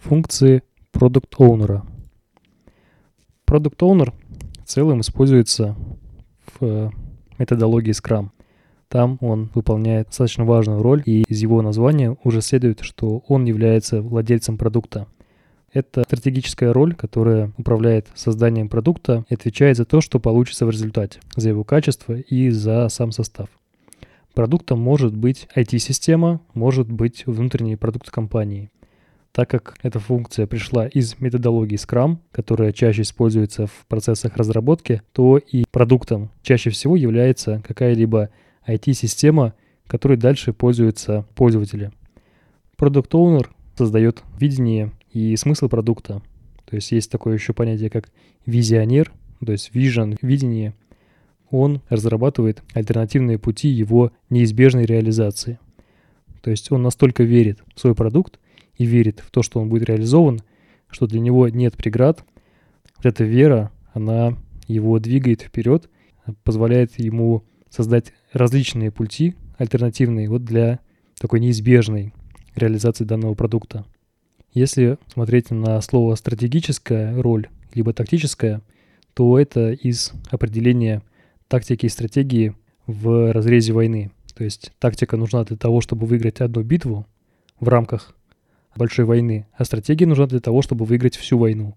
Функции Product Owner. Product Owner в целом используется в э, методологии Scrum. Там он выполняет достаточно важную роль, и из его названия уже следует, что он является владельцем продукта. Это стратегическая роль, которая управляет созданием продукта и отвечает за то, что получится в результате, за его качество и за сам состав. Продуктом может быть IT-система, может быть внутренний продукт компании – так как эта функция пришла из методологии Scrum, которая чаще используется в процессах разработки, то и продуктом чаще всего является какая-либо IT-система, которой дальше пользуются пользователи. Product Owner создает видение и смысл продукта. То есть есть такое еще понятие, как визионер, то есть vision, видение. Он разрабатывает альтернативные пути его неизбежной реализации. То есть он настолько верит в свой продукт, и верит в то, что он будет реализован, что для него нет преград, вот эта вера, она его двигает вперед, позволяет ему создать различные пути альтернативные вот для такой неизбежной реализации данного продукта. Если смотреть на слово стратегическая роль, либо тактическая, то это из определения тактики и стратегии в разрезе войны. То есть тактика нужна для того, чтобы выиграть одну битву в рамках большой войны, а стратегия нужна для того, чтобы выиграть всю войну.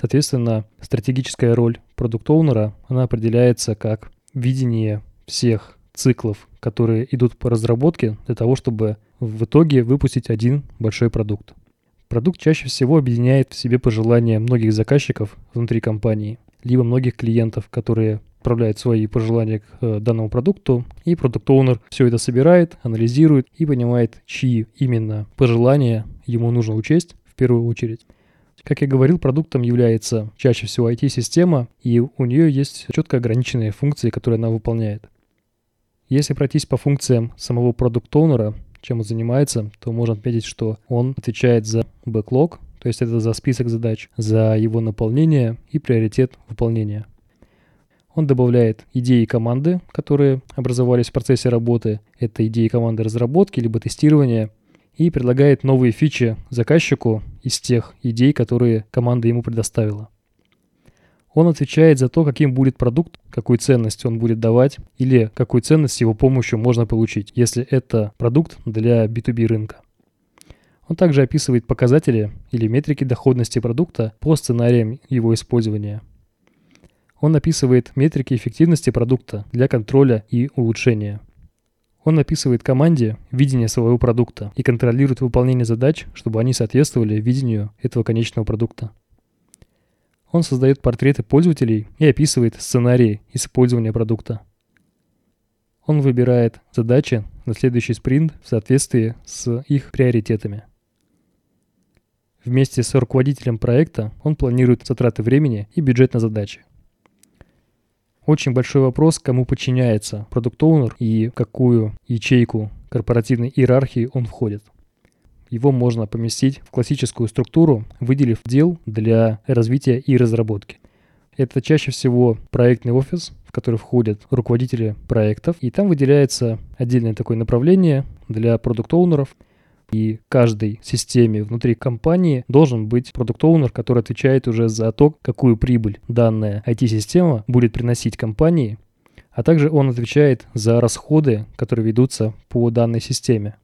Соответственно, стратегическая роль продукт-оунера, она определяется как видение всех циклов, которые идут по разработке для того, чтобы в итоге выпустить один большой продукт. Продукт чаще всего объединяет в себе пожелания многих заказчиков внутри компании, либо многих клиентов, которые отправляет свои пожелания к э, данному продукту, и продукт оунер все это собирает, анализирует и понимает, чьи именно пожелания ему нужно учесть в первую очередь. Как я говорил, продуктом является чаще всего IT-система, и у нее есть четко ограниченные функции, которые она выполняет. Если пройтись по функциям самого продукт-оунера, чем он занимается, то можно отметить, что он отвечает за бэклог, то есть это за список задач, за его наполнение и приоритет выполнения – он добавляет идеи команды, которые образовались в процессе работы. Это идеи команды разработки либо тестирования. И предлагает новые фичи заказчику из тех идей, которые команда ему предоставила. Он отвечает за то, каким будет продукт, какую ценность он будет давать или какую ценность его помощью можно получить, если это продукт для B2B рынка. Он также описывает показатели или метрики доходности продукта по сценариям его использования – он описывает метрики эффективности продукта для контроля и улучшения. Он описывает команде видение своего продукта и контролирует выполнение задач, чтобы они соответствовали видению этого конечного продукта. Он создает портреты пользователей и описывает сценарии использования продукта. Он выбирает задачи на следующий спринт в соответствии с их приоритетами. Вместе с руководителем проекта он планирует затраты времени и бюджет на задачи. Очень большой вопрос, кому подчиняется продукт оунер и какую ячейку корпоративной иерархии он входит. Его можно поместить в классическую структуру, выделив дел для развития и разработки. Это чаще всего проектный офис, в который входят руководители проектов, и там выделяется отдельное такое направление для продукт-оунеров – и каждой системе внутри компании должен быть продукт оунер который отвечает уже за то, какую прибыль данная IT-система будет приносить компании, а также он отвечает за расходы, которые ведутся по данной системе.